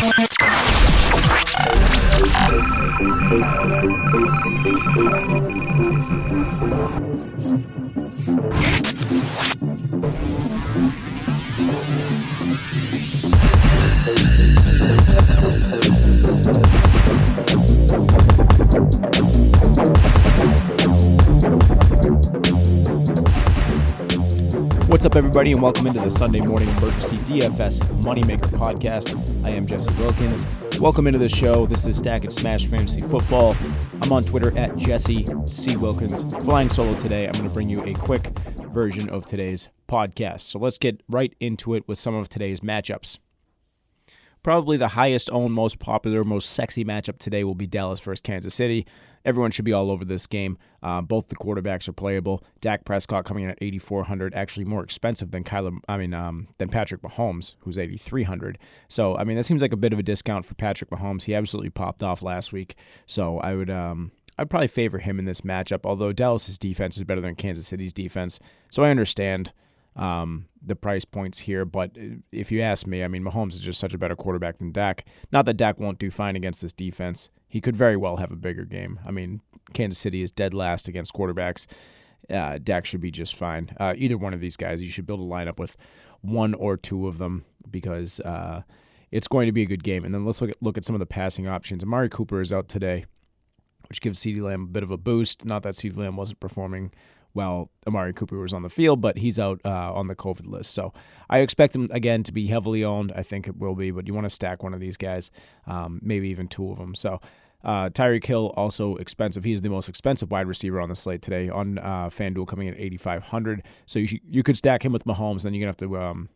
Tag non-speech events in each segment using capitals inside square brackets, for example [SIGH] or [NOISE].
Thank you. What's up, everybody, and welcome into the Sunday Morning Emergency DFS Moneymaker Podcast. I am Jesse Wilkins. Welcome into the show. This is Stack and Smash Fantasy Football. I'm on Twitter at Jesse C. Wilkins. Flying solo today, I'm going to bring you a quick version of today's podcast. So let's get right into it with some of today's matchups. Probably the highest owned, most popular, most sexy matchup today will be Dallas versus Kansas City. Everyone should be all over this game. Uh, both the quarterbacks are playable. Dak Prescott coming in at 8,400, actually more expensive than Kyler. I mean, um, than Patrick Mahomes, who's 8,300. So, I mean, that seems like a bit of a discount for Patrick Mahomes. He absolutely popped off last week. So, I would, um, I'd probably favor him in this matchup. Although Dallas's defense is better than Kansas City's defense, so I understand um, the price points here. But if you ask me, I mean, Mahomes is just such a better quarterback than Dak. Not that Dak won't do fine against this defense. He could very well have a bigger game. I mean, Kansas City is dead last against quarterbacks. Uh, Dak should be just fine. Uh, either one of these guys, you should build a lineup with one or two of them because uh, it's going to be a good game. And then let's look at look at some of the passing options. Amari Cooper is out today, which gives CeeDee Lamb a bit of a boost. Not that CeeDee Lamb wasn't performing well, Amari Cooper was on the field, but he's out uh, on the COVID list. So I expect him again to be heavily owned. I think it will be, but you want to stack one of these guys, um, maybe even two of them. So uh, Tyreek Hill also expensive. He is the most expensive wide receiver on the slate today on uh, FanDuel, coming in at 8,500. So you should, you could stack him with Mahomes. Then you're gonna have to um,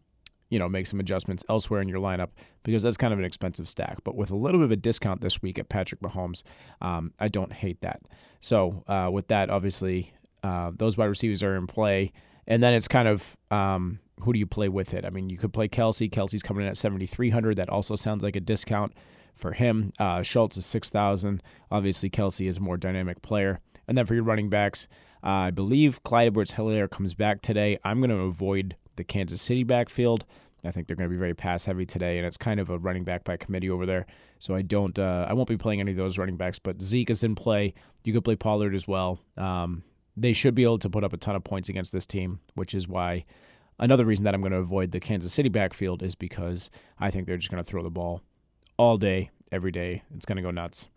you know make some adjustments elsewhere in your lineup because that's kind of an expensive stack. But with a little bit of a discount this week at Patrick Mahomes, um, I don't hate that. So uh, with that, obviously uh, those wide receivers are in play. And then it's kind of um, who do you play with it? I mean, you could play Kelce. Kelce's coming in at 7,300. That also sounds like a discount for him. Uh, Schultz is 6,000. Obviously, Kelce is a more dynamic player. And then for your running backs, uh, I believe Clyde Edwards Helaire comes back today. I'm going to avoid the Kansas City backfield. I think they're going to be very pass heavy today, and it's kind of a running back by committee over there. So I don't, uh, I won't be playing any of those running backs. But Zeke is in play. You could play Pollard as well. Um, they should be able to put up a ton of points against this team, which is why another reason that I'm going to avoid the Kansas City backfield is because I think they're just going to throw the ball all day, every day. It's going to go nuts.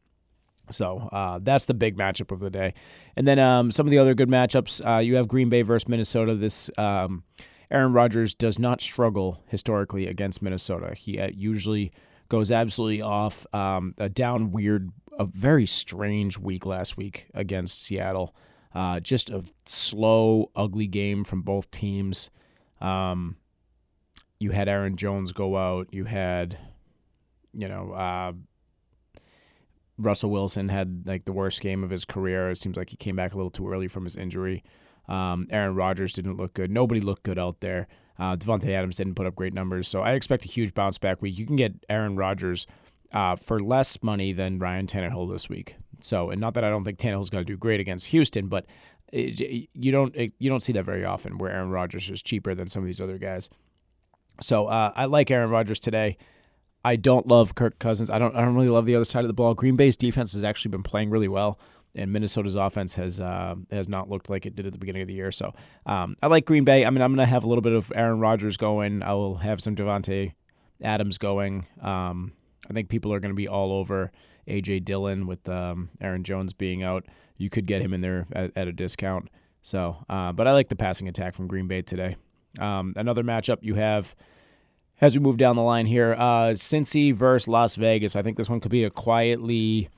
So uh, that's the big matchup of the day. And then um, some of the other good matchups uh, you have Green Bay versus Minnesota. This um, Aaron Rodgers does not struggle historically against Minnesota. He uh, usually goes absolutely off. Um, a down weird, a very strange week last week against Seattle. Uh, just a slow, ugly game from both teams. Um, you had Aaron Jones go out. You had, you know, uh, Russell Wilson had like the worst game of his career. It seems like he came back a little too early from his injury. Um, Aaron Rodgers didn't look good. Nobody looked good out there. Uh, Davante Adams didn't put up great numbers. So I expect a huge bounce back week. You can get Aaron Rodgers uh, for less money than Ryan Tannehill this week. So, and not that I don't think Tannehill's going to do great against Houston, but it, you don't it, you don't see that very often where Aaron Rodgers is cheaper than some of these other guys. So uh, I like Aaron Rodgers today. I don't love Kirk Cousins. I don't I don't really love the other side of the ball. Green Bay's defense has actually been playing really well, and Minnesota's offense has uh, has not looked like it did at the beginning of the year. So um, I like Green Bay. I mean, I'm going to have a little bit of Aaron Rodgers going. I will have some Davante Adams going. Um, I think people are going to be all over AJ Dillon with um, Aaron Jones being out. You could get him in there at, at a discount. So, uh, but I like the passing attack from Green Bay today. Um, another matchup you have as we move down the line here, uh, Cincy versus Las Vegas. I think this one could be a quietly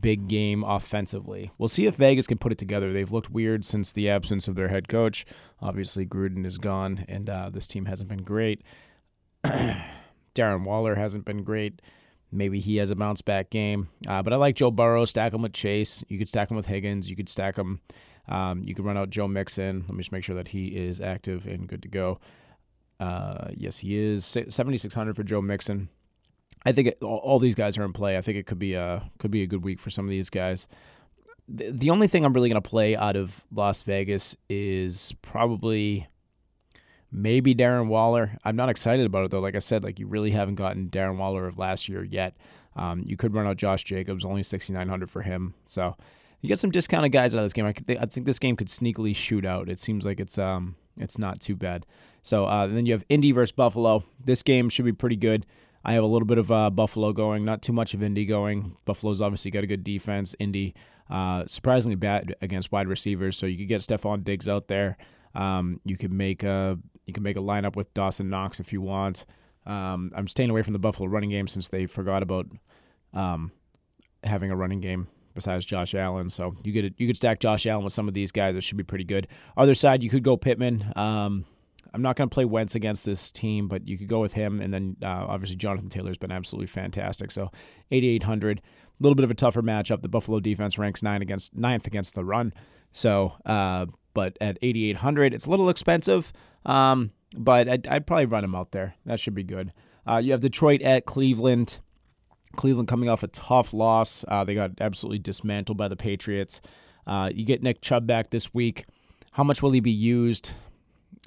big game offensively. We'll see if Vegas can put it together. They've looked weird since the absence of their head coach. Obviously, Gruden is gone, and uh, this team hasn't been great. [CLEARS THROAT] Darren Waller hasn't been great. Maybe he has a bounce back game. Uh, but I like Joe Burrow. Stack him with Chase. You could stack him with Higgins. You could stack him. Um, you could run out Joe Mixon. Let me just make sure that he is active and good to go. Uh, yes, he is. 7,600 for Joe Mixon. I think it, all, all, these guys are in play. I think it could be a could be a good week for some of these guys. The, the only thing I'm really going to play out of Las Vegas is probably maybe Darren Waller. I'm not excited about it though. Like I said, like you really haven't gotten Darren Waller of last year yet. Um, you could run out Josh Jacobs, only 6,900 for him. So you get some discounted guys out of this game. I, th- I think this game could sneakily shoot out. It seems like it's um it's not too bad. So uh, then you have Indy versus Buffalo. This game should be pretty good. I have a little bit of uh, Buffalo going, not too much of Indy going. Buffalo's obviously got a good defense. Indy uh, surprisingly bad against wide receivers, so you could get Stefon Diggs out there. Um, you could make a you can make a lineup with Dawson Knox if you want. Um, I'm staying away from the Buffalo running game since they forgot about um, having a running game besides Josh Allen. So you could you could stack Josh Allen with some of these guys. It should be pretty good. Other side, you could go Pittman. Um, I'm not going to play Wentz against this team, but you could go with him. And then uh, obviously Jonathan Taylor's been absolutely fantastic. So 8,800, a little bit of a tougher matchup. The Buffalo defense ranks nine against ninth against the run. So, uh, but at 8,800, it's a little expensive. Um, but I'd, I'd, probably run him out there. That should be good. Uh, you have Detroit at Cleveland. Cleveland coming off a tough loss. Uh, they got absolutely dismantled by the Patriots. Uh, you get Nick Chubb back this week. How much will he be used?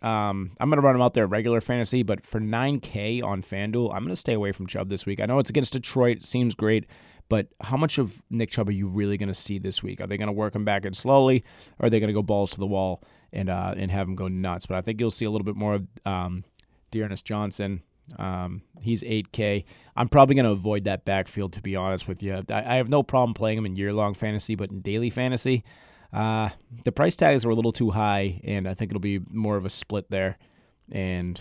Um, I'm going to run him out there regular fantasy, but for 9K on FanDuel, I'm going to stay away from Chubb this week. I know it's against Detroit, seems great, but how much of Nick Chubb are you really going to see this week? Are they going to work him back in slowly, or are they going to go balls to the wall and uh, and have him go nuts? But I think you'll see a little bit more of um, D'Ernest Johnson. Um, he's 8K. I'm probably going to avoid that backfield, to be honest with you. I, I have no problem playing him in year long fantasy, but in daily fantasy, uh, the price tags are a little too high, and I think it'll be more of a split there. And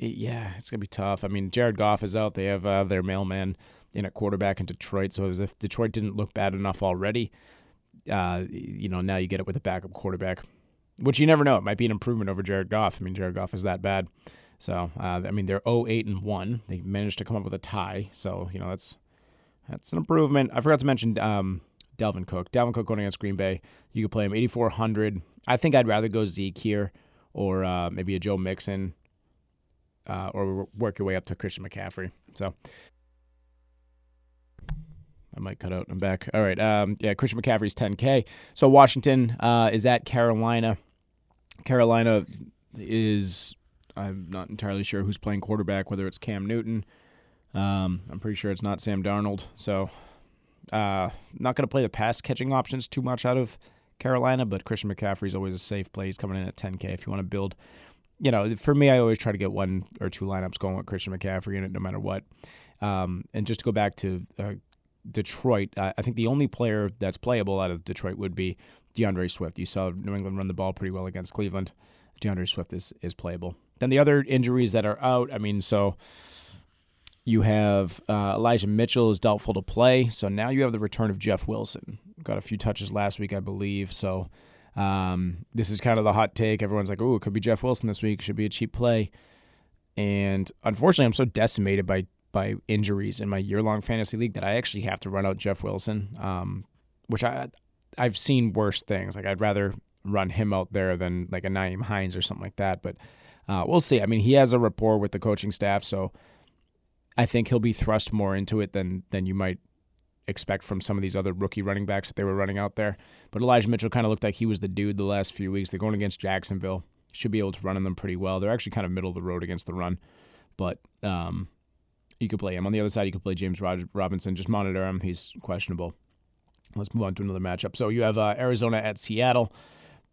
it, yeah, it's gonna be tough. I mean, Jared Goff is out. They have uh, their mailman in a quarterback in Detroit. So as if Detroit didn't look bad enough already, uh, you know, now you get it with a backup quarterback, which you never know. It might be an improvement over Jared Goff. I mean, Jared Goff is that bad. So uh, I mean, they're 0-8 and one. They managed to come up with a tie. So you know, that's that's an improvement. I forgot to mention. Um, Cook. Dalvin Cook going against Green Bay. You could play him 8,400. I think I'd rather go Zeke here or uh, maybe a Joe Mixon uh, or work your way up to Christian McCaffrey. So I might cut out. I'm back. All right. Um, yeah, Christian McCaffrey's 10K. So Washington uh, is at Carolina. Carolina is, I'm not entirely sure who's playing quarterback, whether it's Cam Newton. Um, I'm pretty sure it's not Sam Darnold. So uh, not going to play the pass catching options too much out of Carolina, but Christian McCaffrey is always a safe play. He's coming in at 10K if you want to build. You know, for me, I always try to get one or two lineups going with Christian McCaffrey in it, no matter what. Um, and just to go back to uh, Detroit, I think the only player that's playable out of Detroit would be D'Andre Swift. You saw New England run the ball pretty well against Cleveland. D'Andre Swift is, is playable. Then the other injuries that are out, I mean, so you have uh, Elijah Mitchell is doubtful to play, so now you have the return of Jeff Wilson. Got a few touches last week, I believe. So um, this is kind of the hot take. Everyone's like, "Oh, it could be Jeff Wilson this week. Should be a cheap play." And unfortunately, I'm so decimated by by injuries in my year long fantasy league that I actually have to run out Jeff Wilson, um, which I I've seen worse things. Like I'd rather run him out there than like a Nyheim Hines or something like that. But uh, we'll see. I mean, he has a rapport with the coaching staff, so I think he'll be thrust more into it than than you might expect from some of these other rookie running backs that they were running out there. But Elijah Mitchell kind of looked like he was the dude the last few weeks. They're going against Jacksonville. Should be able to run on them pretty well. They're actually kind of middle of the road against the run, but um, you could play him. On the other side, you could play James Robinson. Just monitor him. He's questionable. Let's move on to another matchup. So you have uh, Arizona at Seattle.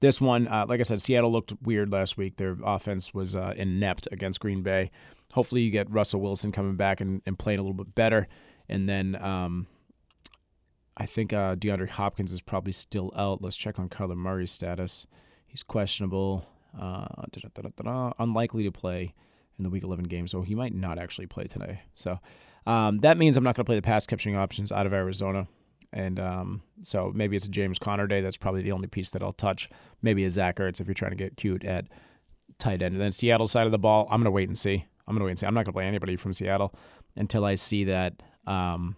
This one, uh, like I said, Seattle looked weird last week. Their offense was uh, inept against Green Bay. Hopefully, you get Russell Wilson coming back and, and playing a little bit better. And then um, I think uh, DeAndre Hopkins is probably still out. Let's check on Kyler Murray's status. He's questionable, uh, unlikely to play in the Week 11 game, so he might not actually play today. So um, that means I'm not going to play the pass catching options out of Arizona. And um, so maybe it's a James Conner day. That's probably the only piece that I'll touch. Maybe a Zach Ertz if you're trying to get cute at tight end. And then Seattle side of the ball, I'm going to wait and see. I'm going to wait and see. I'm not going to play anybody from Seattle until I see that um,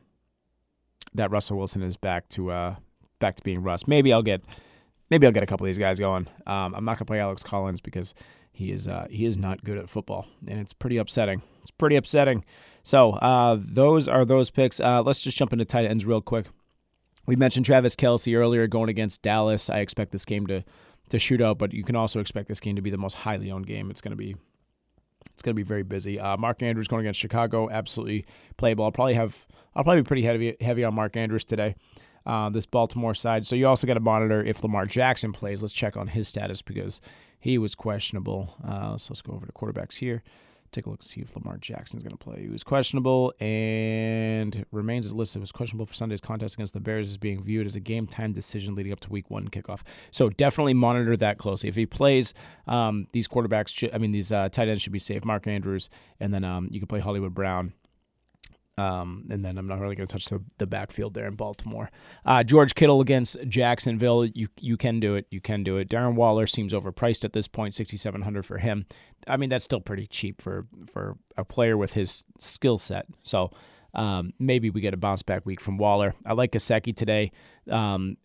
that Russell Wilson is back to uh, back to being Russ. Maybe I'll get maybe I'll get a couple of these guys going. Um, I'm not to play Alex Collins because he is uh, he is not good at football, and it's pretty upsetting. It's pretty upsetting. So uh, those are those picks. Uh, let's just jump into tight ends real quick. We mentioned Travis Kelce earlier going against Dallas. I expect this game to to shoot out, but you can also expect this game to be the most highly owned game. It's going to be it's going to be very busy. Uh, Mark Andrews going against Chicago, absolutely playable. I'll probably have I'll probably be pretty heavy heavy on Mark Andrews today. Uh, this Baltimore side. So you also got to monitor if Lamar Jackson plays. Let's check on his status because he was questionable. Uh, so let's go over to quarterbacks here take a look and see if Lamar Jackson's going to play. He was questionable and remains as listed as questionable for Sunday's contest against the Bears is being viewed as a game time decision leading up to Week One kickoff. So definitely monitor that closely. If he plays, um, these quarterbacks, should, I mean these uh, tight ends should be safe. Mark Andrews, and then um, you can play Hollywood Brown um, and then I'm not really going to touch the, the backfield there in Baltimore. Uh, George Kittle against Jacksonville. You you can do it. You can do it. Darren Waller seems overpriced at this point, 6,700 for him. I mean, that's still pretty cheap for for a player with his skill set. So um, maybe we get a bounce back week from Waller. I like Gesicki today. Um,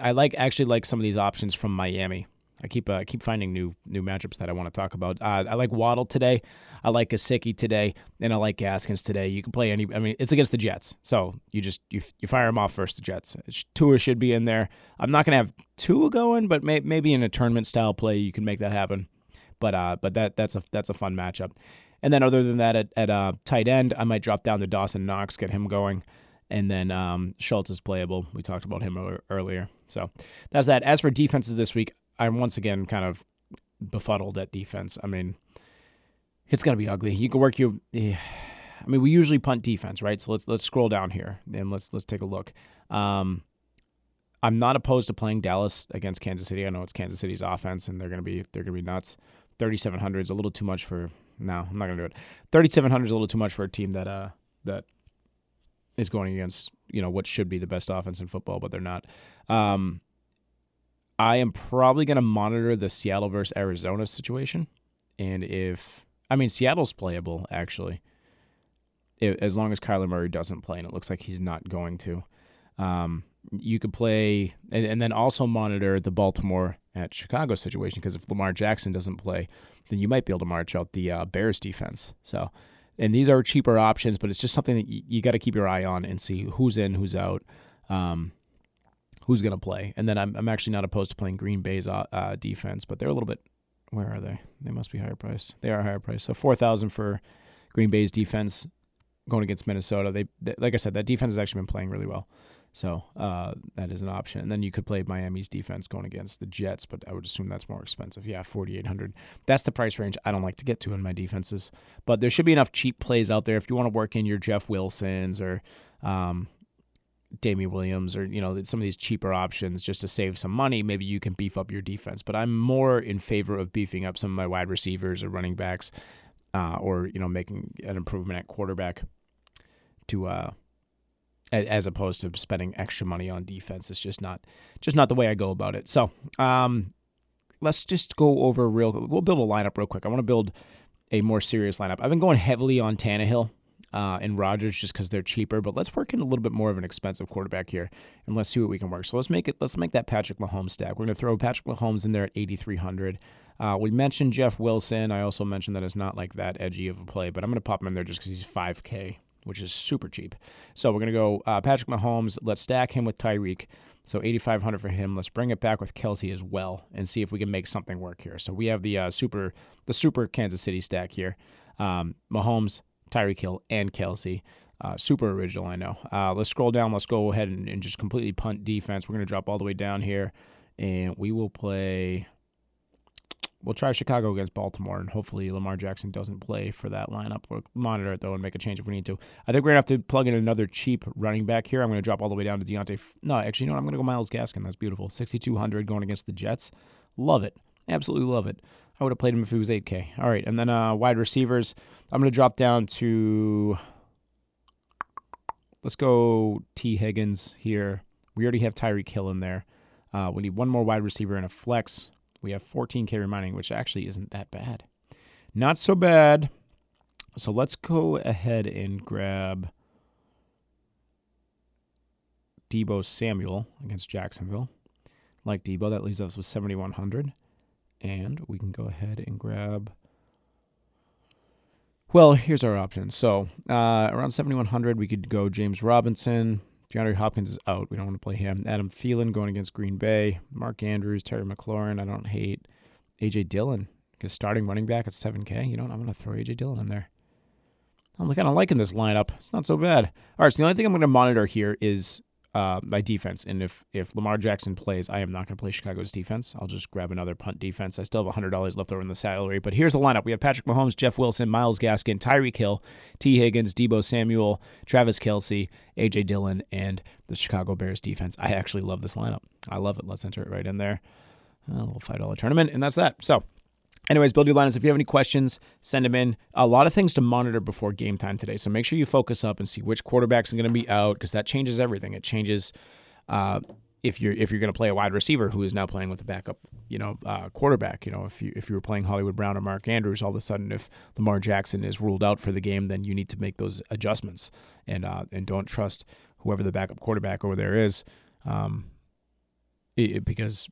I like actually like some of these options from Miami. I keep uh, keep finding new new matchups that I want to talk about. Uh, I like Waddle today. I like Gesicki today, and I like Gaskins today. You can play any. I mean, it's against the Jets, so you just you, you fire them off first. The Jets. Tua should be in there. I'm not gonna have Tua going, but may, maybe in a tournament style play you can make that happen. But uh, but that that's a that's a fun matchup. And then other than that, at, at uh, tight end, I might drop down to Dawson Knox, get him going. And then um, Schultz is playable. We talked about him earlier. So that's that. As for defenses this week, I'm once again kind of befuddled at defense. I mean, it's gonna be ugly. You can work you. Eh, [SIGHS] I mean, we usually punt defense, right? So let's let's scroll down here and let's let's take a look. Um, I'm not opposed to playing Dallas against Kansas City. I know it's Kansas City's offense, and they're gonna be they're gonna be nuts. 3,700 is a little too much for. No, I'm not gonna do it. 3,700 is a little too much for a team that uh that is going against you know what should be the best offense in football, but they're not. Um, I am probably going to monitor the Seattle versus Arizona situation. And if, I mean, Seattle's playable, actually, if, as long as Kyler Murray doesn't play, and it looks like he's not going to. Um, you could play, and, and, then also monitor the Baltimore at Chicago situation, because if Lamar Jackson doesn't play, then you might be able to march out the uh, Bears defense. So, and these are cheaper options, but it's just something that you, you got to keep your eye on and see who's in, who's out. Um, who's going to play. And then I'm, I'm actually not opposed to playing Green Bay's uh, uh, defense, but they're a little bit. Where are they? They must be higher priced. They are higher priced. So four thousand for Green Bay's defense going against Minnesota. They, they, like I said, that defense has actually been playing really well. So uh, that is an option. And then you could play Miami's defense going against the Jets, but I would assume that's more expensive. Yeah, 4800 That's the price range I don't like to get to in my defenses. But there should be enough cheap plays out there if you want to work in your Jeff Wilsons or um, Damien Williams or you know some of these cheaper options just to save some money, maybe you can beef up your defense. But I'm more in favor of beefing up some of my wide receivers or running backs, uh, or you know making an improvement at quarterback to uh, as opposed to spending extra money on defense. It's just not just not the way I go about it. So um, let's just go over real. We'll build a lineup real quick. I want to build a more serious lineup. I've been going heavily on Tannehill uh, and Rodgers just because they're cheaper. But let's work in a little bit more of an expensive quarterback here, and let's see what we can work. So let's make it. Let's make that Patrick Mahomes stack. We're going to throw Patrick Mahomes in there at 8,300. Uh, we mentioned Jeff Wilson. I also mentioned that it's not like that edgy of a play, but I'm going to pop him in there just because he's 5K, which is super cheap. So we're going to go uh, Patrick Mahomes. Let's stack him with Tyreek. So 8,500 for him. Let's bring it back with Kelce as well and see if we can make something work here. So we have the uh, super the super Kansas City stack here. Um, Mahomes, Tyreek Hill, and Kelce. Uh, super original, I know. Uh, let's scroll down. Let's go ahead and, and just completely punt defense. We're going to drop all the way down here, and we will play. We'll try Chicago against Baltimore, and hopefully Lamar Jackson doesn't play for that lineup. We'll monitor it, though, and make a change if we need to. I think we're going to have to plug in another cheap running back here. I'm going to drop all the way down to Deontay. No, actually, you know what? I'm going to go Myles Gaskin. That's beautiful. 6,200 going against the Jets. Love it. Absolutely love it. I would have played him if he was 8K. All right, and then uh, wide receivers. I'm going to drop down to. Let's go Tee Higgins here. We already have Tyreek Hill in there. Uh, we need one more wide receiver and a flex. We have 14K remaining, which actually isn't that bad. Not so bad. So let's go ahead and grab Deebo Samuel against Jacksonville. Like Deebo, that leaves us with 7,100. And we can go ahead and grab. Well, here's our options. So uh, around 7,100, we could go James Robinson, DeAndre Hopkins is out. We don't want to play him. Adam Thielen going against Green Bay. Mark Andrews, Terry McLaurin. I don't hate AJ Dillon because starting running back at 7K. You know what? I'm going to throw AJ Dillon in there. I'm kind of liking this lineup. It's not so bad. All right, so the only thing I'm going to monitor here is uh, my defense. And if if Lamar Jackson plays, I am not going to play Chicago's defense. I'll just grab another punt defense. I still have $100 left over in the salary. But here's the lineup we have Patrick Mahomes, Jeff Wilson, Myles Gaskin, Tyreek Hill, Tee Higgins, Deebo Samuel, Travis Kelce, A.J. Dillon, and the Chicago Bears defense. I actually love this lineup. I love it. Let's enter it right in there. A little $5 tournament, and that's that. So, Anyways, build your lineups. If you have any questions, send them in. A lot of things to monitor before game time today. So make sure you focus up and see which quarterbacks are going to be out because that changes everything. It changes uh, if you're if you're going to play a wide receiver who is now playing with a backup, you know, uh, quarterback. You know, if you if you were playing Hollywood Brown or Mark Andrews, all of a sudden, if Lamar Jackson is ruled out for the game, then you need to make those adjustments and uh, and don't trust whoever the backup quarterback over there is, um, it, because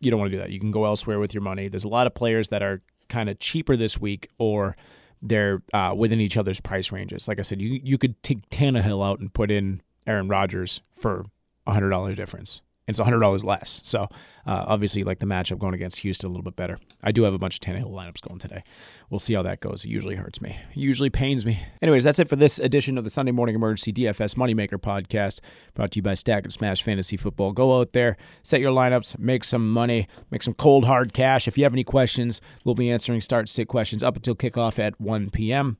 you don't want to do that. You can go elsewhere with your money. There's a lot of players that are kind of cheaper this week or they're uh, within each other's price ranges. Like I said, you you could take Tannehill out and put in Aaron Rodgers for a hundred dollar difference it's $100 less. So uh, obviously, like the matchup going against Houston a little bit better. I do have a bunch of Tannehill lineups going today. We'll see how that goes. It usually hurts me. It usually pains me. Anyways, that's it for this edition of the Sunday Morning Emergency DFS Moneymaker podcast brought to you by Stack and Smash Fantasy Football. Go out there, set your lineups, make some money, make some cold hard cash. If you have any questions, we'll be answering start sit questions up until kickoff at 1 p.m.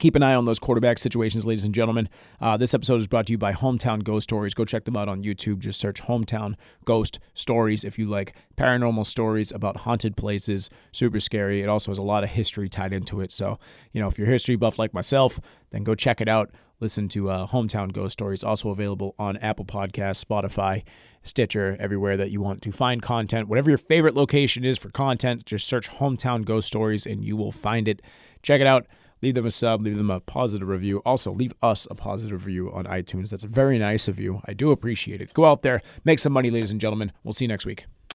Keep an eye on those quarterback situations, ladies and gentlemen. Uh, this episode is brought to you by Hometown Ghost Stories. Go check them out on YouTube. Just search Hometown Ghost Stories if you like paranormal stories about haunted places. Super scary. It also has a lot of history tied into it. So, you know, if you're a history buff like myself, then go check it out. Listen to uh, Hometown Ghost Stories. Also available on Apple Podcasts, Spotify, Stitcher, everywhere that you want to find content. Whatever your favorite location is for content, just search Hometown Ghost Stories and you will find it. Check it out leave them a sub, leave them a positive review. Also, leave us a positive review on iTunes. That's very nice of you. I do appreciate it. Go out there, make some money, ladies and gentlemen. We'll see you next week.